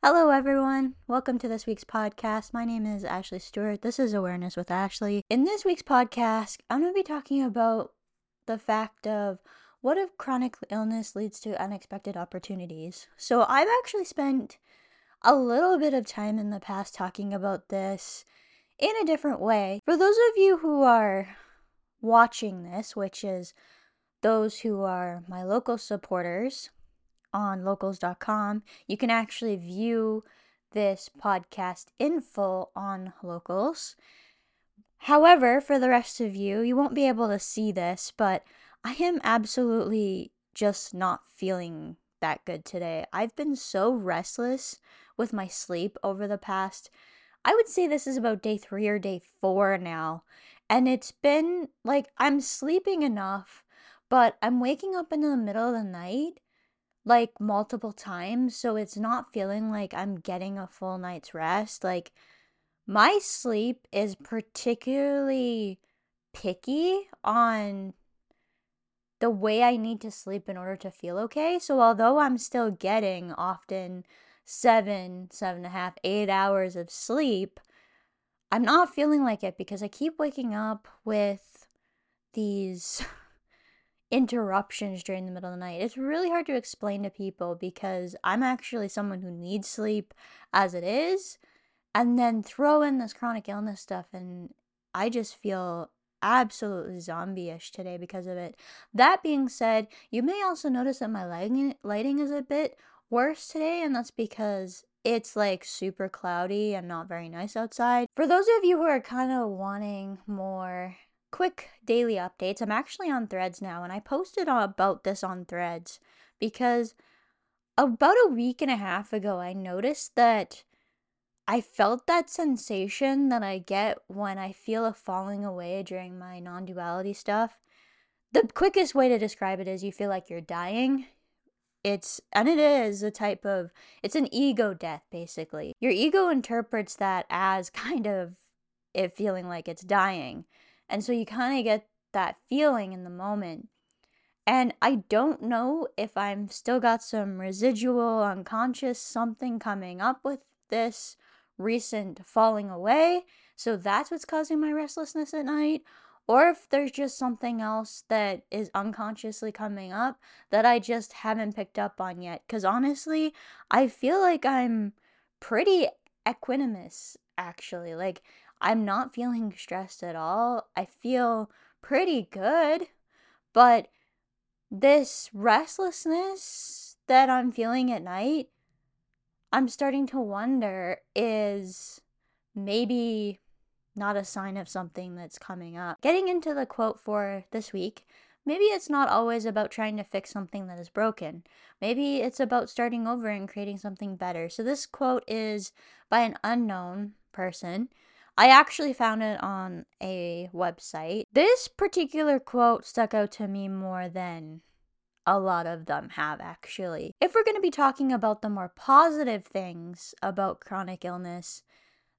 Hello, everyone. Welcome to this week's podcast. My name is Ashley Stuart. This is Awareness with Ashley. In this week's podcast, I'm going to be talking about the fact of what if chronic illness leads to unexpected opportunities. So, I've actually spent a little bit of time in the past talking about this in a different way. For those of you who are watching this, which is those who are my local supporters, on locals.com. You can actually view this podcast in full on locals. However, for the rest of you, you won't be able to see this, but I am absolutely just not feeling that good today. I've been so restless with my sleep over the past, I would say this is about day three or day four now. And it's been like I'm sleeping enough, but I'm waking up in the middle of the night like multiple times, so it's not feeling like I'm getting a full night's rest. Like my sleep is particularly picky on the way I need to sleep in order to feel okay. So although I'm still getting often seven, seven and a half, eight hours of sleep, I'm not feeling like it because I keep waking up with these interruptions during the middle of the night. It's really hard to explain to people because I'm actually someone who needs sleep as it is. And then throw in this chronic illness stuff, and I just feel absolutely zombie-ish today because of it. That being said, you may also notice that my lighting lighting is a bit worse today, and that's because it's like super cloudy and not very nice outside. For those of you who are kind of wanting more quick daily updates. I'm actually on threads now, and I posted about this on threads because about a week and a half ago, I noticed that I felt that sensation that I get when I feel a falling away during my non duality stuff. The quickest way to describe it is you feel like you're dying. It's, and it is a type of, it's an ego death basically. Your ego interprets that as kind of it feeling like it's dying. And so you kind of get that feeling in the moment. And I don't know if I'm still got some residual unconscious something coming up with this recent falling away. So that's what's causing my restlessness at night. Or if there's just something else that is unconsciously coming up that I just haven't picked up on yet. Because honestly, I feel like I'm pretty equanimous, actually. Like, I'm not feeling stressed at all. I feel pretty good, but this restlessness that I'm feeling at night, I'm starting to wonder is maybe not a sign of something that's coming up. Getting into the quote for this week, maybe it's not always about trying to fix something that is broken. Maybe it's about starting over and creating something better. So this quote is by an unknown person I actually found it on a website. This particular quote stuck out to me more than a lot of them have actually. If we're going to be talking about the more positive things about chronic illness,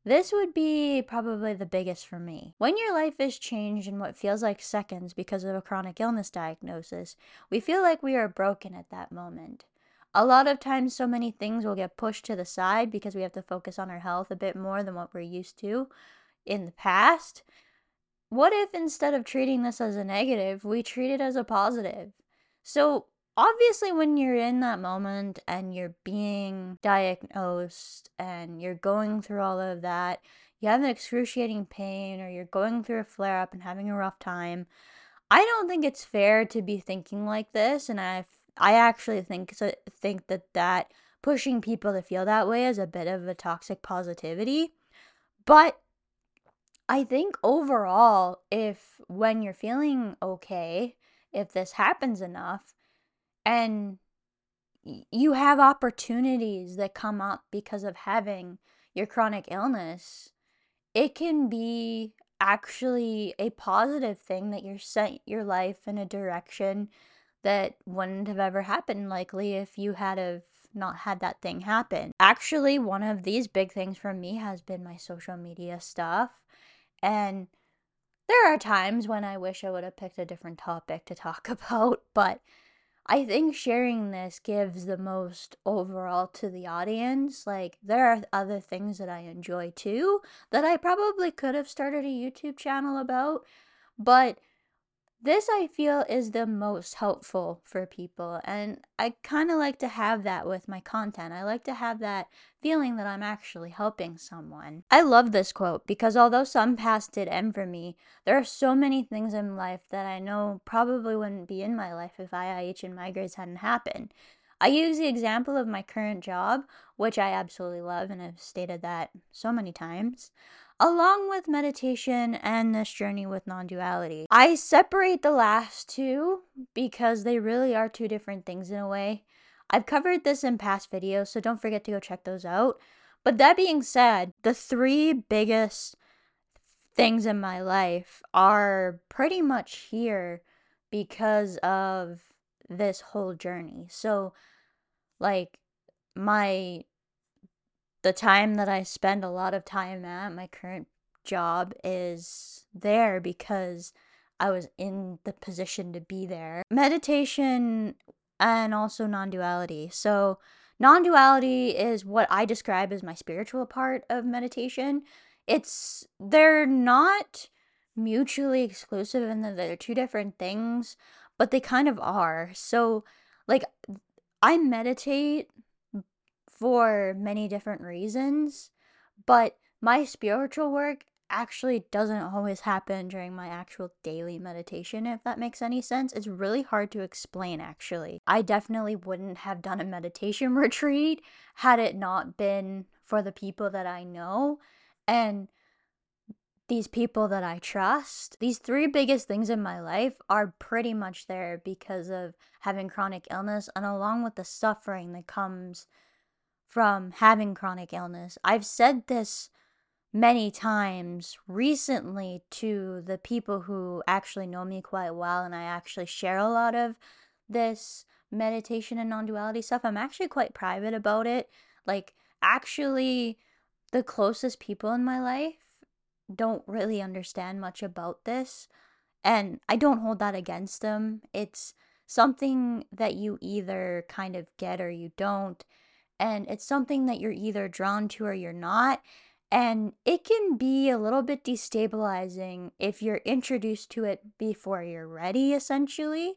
this would be probably the biggest for me. When your life is changed in what feels like seconds because of a chronic illness diagnosis, we feel like we are broken at that moment. A lot of times, so many things will get pushed to the side because we have to focus on our health a bit more than what we're used to in the past. What if instead of treating this as a negative, we treat it as a positive? So, obviously, when you're in that moment and you're being diagnosed and you're going through all of that, you have an excruciating pain or you're going through a flare up and having a rough time. I don't think it's fair to be thinking like this, and I I actually think think that that pushing people to feel that way is a bit of a toxic positivity. But I think overall, if when you're feeling okay, if this happens enough and you have opportunities that come up because of having your chronic illness, it can be actually a positive thing that you're set your life in a direction that wouldn't have ever happened likely if you had have not had that thing happen. Actually, one of these big things for me has been my social media stuff. And there are times when I wish I would have picked a different topic to talk about, but I think sharing this gives the most overall to the audience. Like, there are other things that I enjoy too that I probably could have started a YouTube channel about, but this I feel is the most helpful for people, and I kind of like to have that with my content. I like to have that feeling that I'm actually helping someone. I love this quote because although some past did end for me, there are so many things in life that I know probably wouldn't be in my life if IIH and migraines hadn't happened. I use the example of my current job, which I absolutely love, and I've stated that so many times along with meditation and this journey with non duality. I separate the last two because they really are two different things in a way. I've covered this in past videos, so don't forget to go check those out. But that being said, the three biggest things in my life are pretty much here because of this whole journey. So, like, my the time that I spend a lot of time at my current job is there because I was in the position to be there. Meditation and also non duality. So, non duality is what I describe as my spiritual part of meditation. It's, they're not mutually exclusive and they're two different things, but they kind of are. So, like, I meditate for many different reasons, but my spiritual work actually doesn't always happen during my actual daily meditation, if that makes any sense. It's really hard to explain, actually. I definitely wouldn't have done a meditation retreat had it not been for the people that I know and these people that I trust. These three biggest things in my life are pretty much there because of having chronic illness and along with the suffering that comes from having chronic illness. I've said this many times recently to the people who actually know me quite well, and I actually share a lot of this meditation and non duality stuff. I'm actually quite private about it. Like, actually, the closest people in my life don't really understand much about this, and I don't hold that against them. It's something that you either kind of get or you don't and it's something that you're either drawn to or you're not. And it can be a little bit destabilizing if you're introduced to it before you're ready, essentially.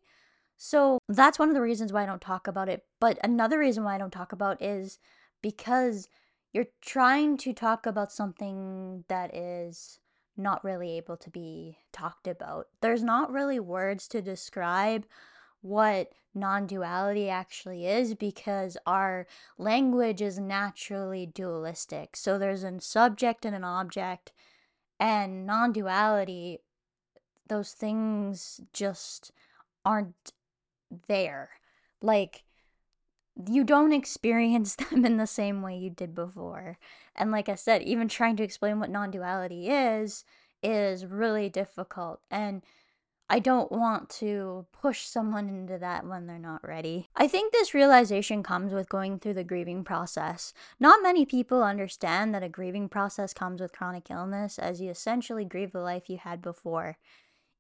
So that's one of the reasons why I don't talk about it. But another reason why I don't talk about is because you're trying to talk about something that is not really able to be talked about. There's not really words to describe what non duality actually is because our language is naturally dualistic. So there's a subject and an object, and non duality, those things just aren't there. Like, you don't experience them in the same way you did before. And like I said, even trying to explain what non duality is, is really difficult. And I don't want to push someone into that when they're not ready. I think this realization comes with going through the grieving process. Not many people understand that a grieving process comes with chronic illness, as you essentially grieve the life you had before.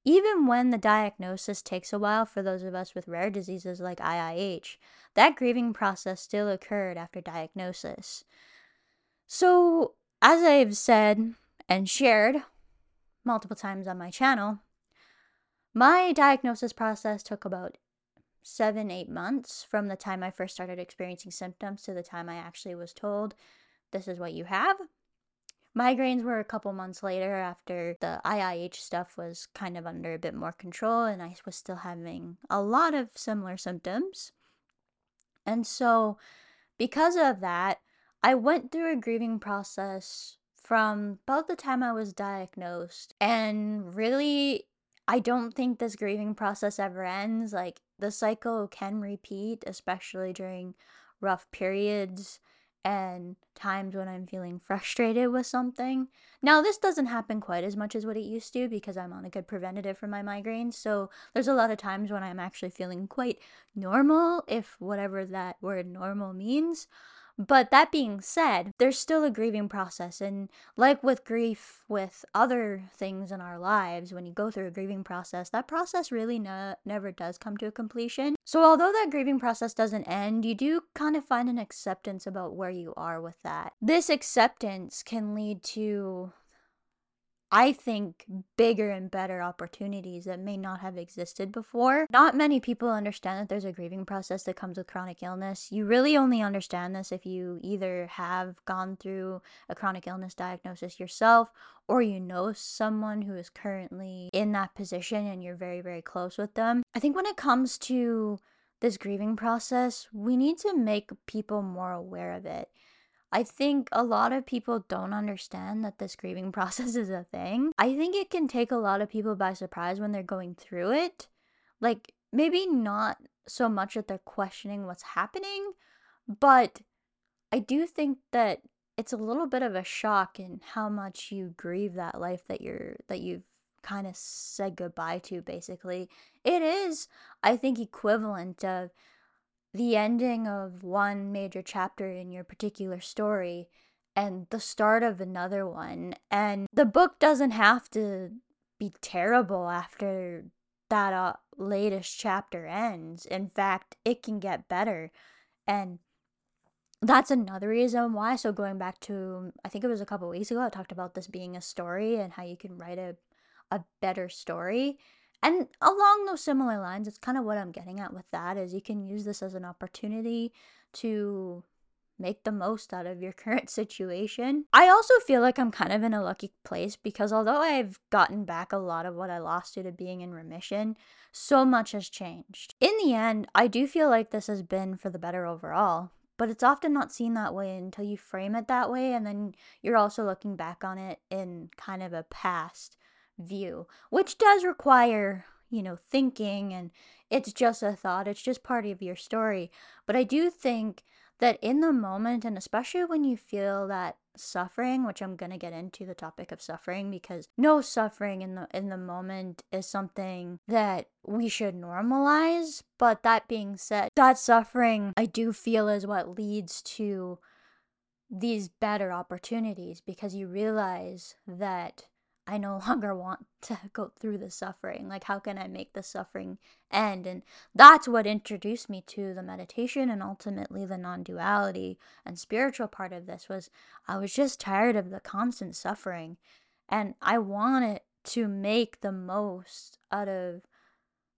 Even when the diagnosis takes a while for those of us with rare diseases like IIH, that grieving process still occurred after diagnosis. So, as I've said and shared multiple times on my channel, my diagnosis process took about seven, eight months from the time I first started experiencing symptoms to the time I actually was told, this is what you have. Migraines were a couple months later after the IIH stuff was kind of under a bit more control and I was still having a lot of similar symptoms. And so, because of that, I went through a grieving process from about the time I was diagnosed and really I don't think this grieving process ever ends. Like the cycle can repeat, especially during rough periods and times when I'm feeling frustrated with something. Now, this doesn't happen quite as much as what it used to because I'm on a good preventative for my migraines. So, there's a lot of times when I'm actually feeling quite normal, if whatever that word normal means. But that being said, there's still a grieving process. And like with grief, with other things in our lives, when you go through a grieving process, that process really ne- never does come to a completion. So, although that grieving process doesn't end, you do kind of find an acceptance about where you are with that. This acceptance can lead to I think, bigger and better opportunities that may not have existed before. Not many people understand that there's a grieving process that comes with chronic illness. You really only understand this if you either have gone through a chronic illness diagnosis yourself or you know someone who is currently in that position and you're very, very close with them. I think when it comes to this grieving process, we need to make people more aware of it. I think a lot of people don't understand that this grieving process is a thing. I think it can take a lot of people by surprise when they're going through it. Like, maybe not so much that they're questioning what's happening, but I do think that it's a little bit of a shock in how much you grieve that life that you're that you've kind of said goodbye to basically. It is I think equivalent of the ending of one major chapter in your particular story and the start of another one. And the book doesn't have to be terrible after that uh, latest chapter ends. In fact, it can get better. And that's another reason why. So, going back to, I think it was a couple weeks ago, I talked about this being a story and how you can write a, a better story. And along those similar lines, it's kind of what I'm getting at with that is you can use this as an opportunity to make the most out of your current situation. I also feel like I'm kind of in a lucky place because although I've gotten back a lot of what I lost due to being in remission, so much has changed. In the end, I do feel like this has been for the better overall, but it's often not seen that way until you frame it that way and then you're also looking back on it in kind of a past view, which does require, you know, thinking and it's just a thought, it's just part of your story. But I do think that in the moment, and especially when you feel that suffering, which I'm gonna get into the topic of suffering because no suffering in the in the moment is something that we should normalize. But that being said, that suffering I do feel is what leads to these better opportunities because you realize that I no longer want to go through the suffering. Like, how can I make the suffering end? And that's what introduced me to the meditation and ultimately the non duality and spiritual part of this was I was just tired of the constant suffering. And I wanted to make the most out of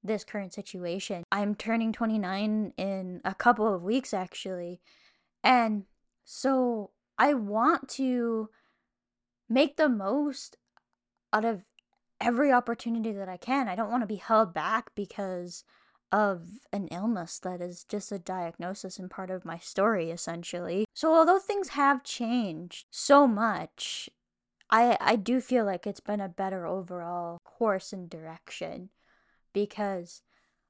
this current situation. I'm turning 29 in a couple of weeks, actually. And so I want to make the most out of every opportunity that I can. I don't want to be held back because of an illness that is just a diagnosis and part of my story essentially. So although things have changed so much, I I do feel like it's been a better overall course and direction because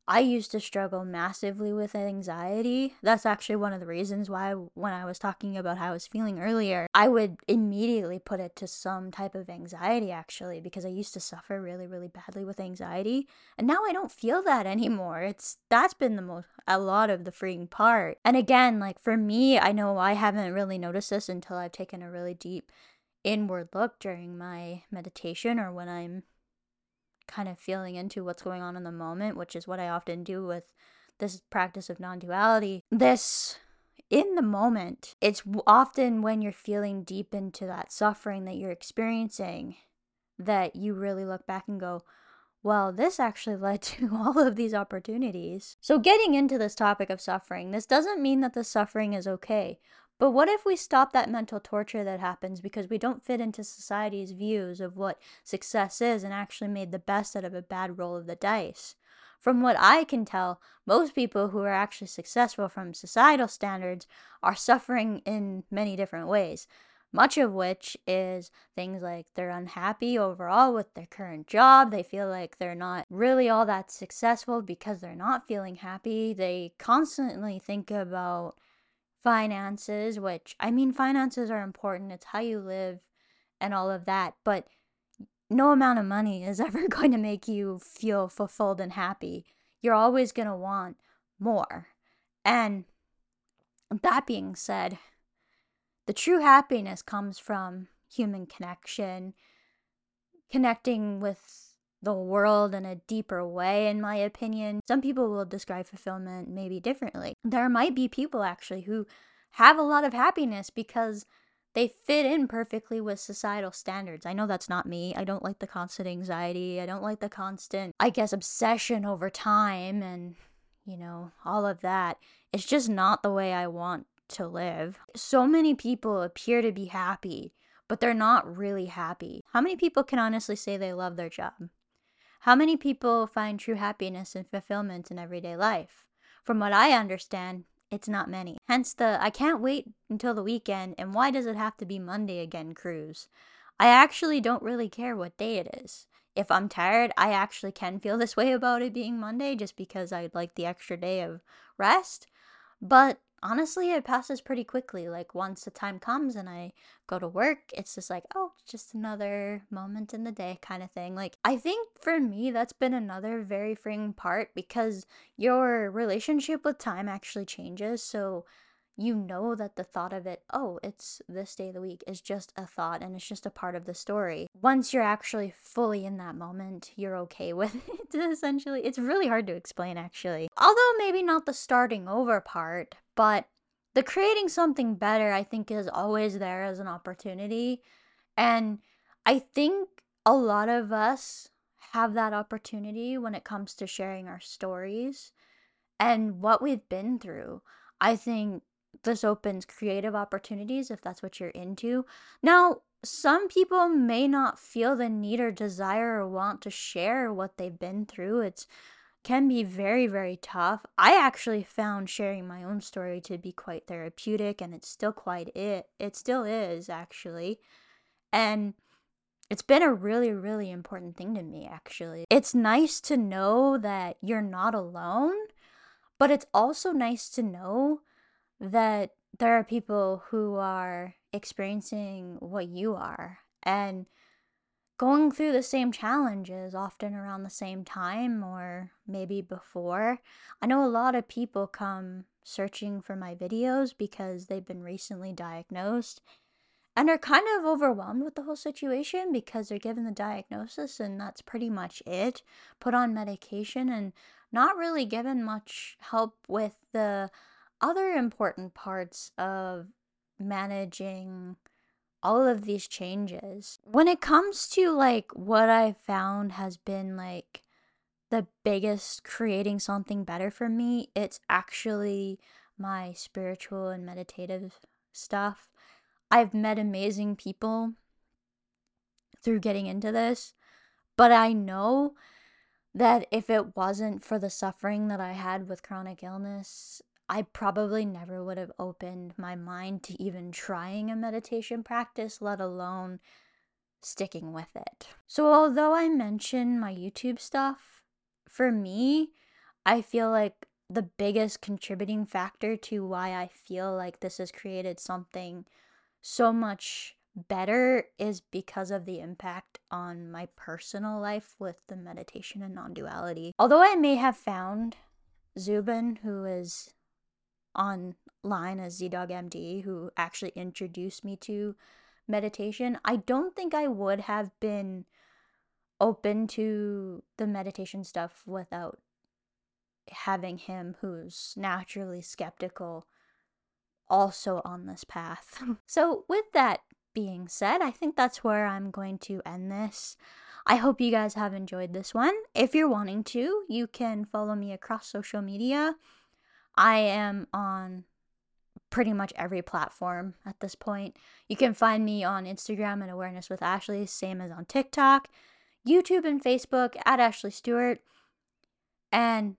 I used to struggle massively with anxiety. That's actually one of the reasons why, when I was talking about how I was feeling earlier, I would immediately put it to some type of anxiety, actually, because I used to suffer really, really badly with anxiety. And now I don't feel that anymore. It's that's been the most, a lot of the freeing part. And again, like for me, I know I haven't really noticed this until I've taken a really deep inward look during my meditation or when I'm kind of feeling into what's going on in the moment, which is what I often do with this practice of non duality. This in the moment, it's often when you're feeling deep into that suffering that you're experiencing that you really look back and go, well, this actually led to all of these opportunities. So, getting into this topic of suffering, this doesn't mean that the suffering is okay. But what if we stop that mental torture that happens because we don't fit into society's views of what success is and actually made the best out of a bad roll of the dice? From what I can tell, most people who are actually successful from societal standards are suffering in many different ways. Much of which is things like they're unhappy overall with their current job. They feel like they're not really all that successful because they're not feeling happy. They constantly think about finances, which I mean, finances are important. It's how you live and all of that. But no amount of money is ever going to make you feel fulfilled and happy. You're always going to want more. And that being said, the true happiness comes from human connection, connecting with the world in a deeper way, in my opinion. Some people will describe fulfillment maybe differently. There might be people actually who have a lot of happiness because they fit in perfectly with societal standards. I know that's not me. I don't like the constant anxiety. I don't like the constant, I guess, obsession over time and, you know, all of that. It's just not the way I want to live. So many people appear to be happy, but they're not really happy. How many people can honestly say they love their job? How many people find true happiness and fulfillment in everyday life? From what I understand, it's not many. Hence the I can't wait until the weekend and why does it have to be Monday again cruise? I actually don't really care what day it is. If I'm tired, I actually can feel this way about it being Monday just because I'd like the extra day of rest. But honestly, it passes pretty quickly. Like once the time comes and I go to work, it's just like, oh, just another moment in the day kind of thing. Like I think for me that's been another very freeing part because your relationship with time actually changes. So you know that the thought of it, oh, it's this day of the week, is just a thought and it's just a part of the story. Once you're actually fully in that moment, you're okay with it, essentially. It's really hard to explain, actually. Although maybe not the starting over part, but the creating something better, I think, is always there as an opportunity. And I think a lot of us have that opportunity when it comes to sharing our stories and what we've been through. I think this opens creative opportunities if that's what you're into. Now, some people may not feel the need or desire or want to share what they've been through. It's can be very very tough. I actually found sharing my own story to be quite therapeutic and it's still quite it. It still is actually. And it's been a really really important thing to me actually. It's nice to know that you're not alone, but it's also nice to know that there are people who are experiencing what you are and going through the same challenges, often around the same time or maybe before. I know a lot of people come searching for my videos because they've been recently diagnosed and are kind of overwhelmed with the whole situation because they're given the diagnosis and that's pretty much it. Put on medication and not really given much help with the other important parts of managing all of these changes. When it comes to like what I found has been like the biggest creating something better for me, it's actually my spiritual and meditative stuff. I've met amazing people through getting into this, but I know that if it wasn't for the suffering that I had with chronic illness I probably never would have opened my mind to even trying a meditation practice, let alone sticking with it. So, although I mention my YouTube stuff, for me, I feel like the biggest contributing factor to why I feel like this has created something so much better is because of the impact on my personal life with the meditation and non duality. Although I may have found Zubin, who is online as ZDogMD, who actually introduced me to meditation, I don't think I would have been open to the meditation stuff without having him who's naturally skeptical also on this path. so, with that being said, I think that's where I'm going to end this. I hope you guys have enjoyed this one. If you're wanting to, you can follow me across social media. I am on pretty much every platform at this point. You can find me on Instagram at Awareness with Ashley, same as on TikTok, YouTube, and Facebook at Ashley Stuart. And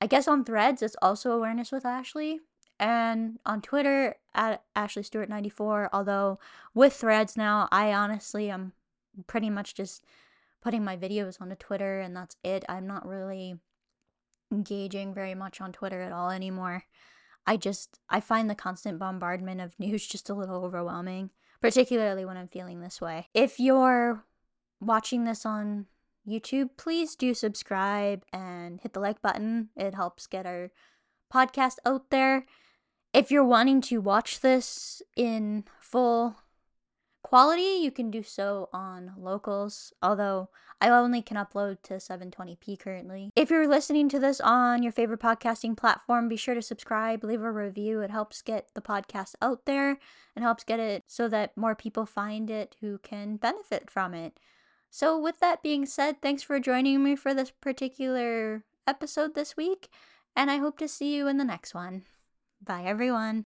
I guess on threads, it's also Awareness with Ashley. And on Twitter at Ashley Stuart 94. Although with threads now, I honestly am pretty much just putting my videos onto Twitter and that's it. I'm not really engaging very much on Twitter at all anymore. I just I find the constant bombardment of news just a little overwhelming, particularly when I'm feeling this way. If you're watching this on YouTube, please do subscribe and hit the like button. It helps get our podcast out there. If you're wanting to watch this in full quality, you can do so on locals, although I only can upload to 720p currently. If you're listening to this on your favorite podcasting platform, be sure to subscribe, leave a review. It helps get the podcast out there and helps get it so that more people find it who can benefit from it. So, with that being said, thanks for joining me for this particular episode this week, and I hope to see you in the next one. Bye, everyone.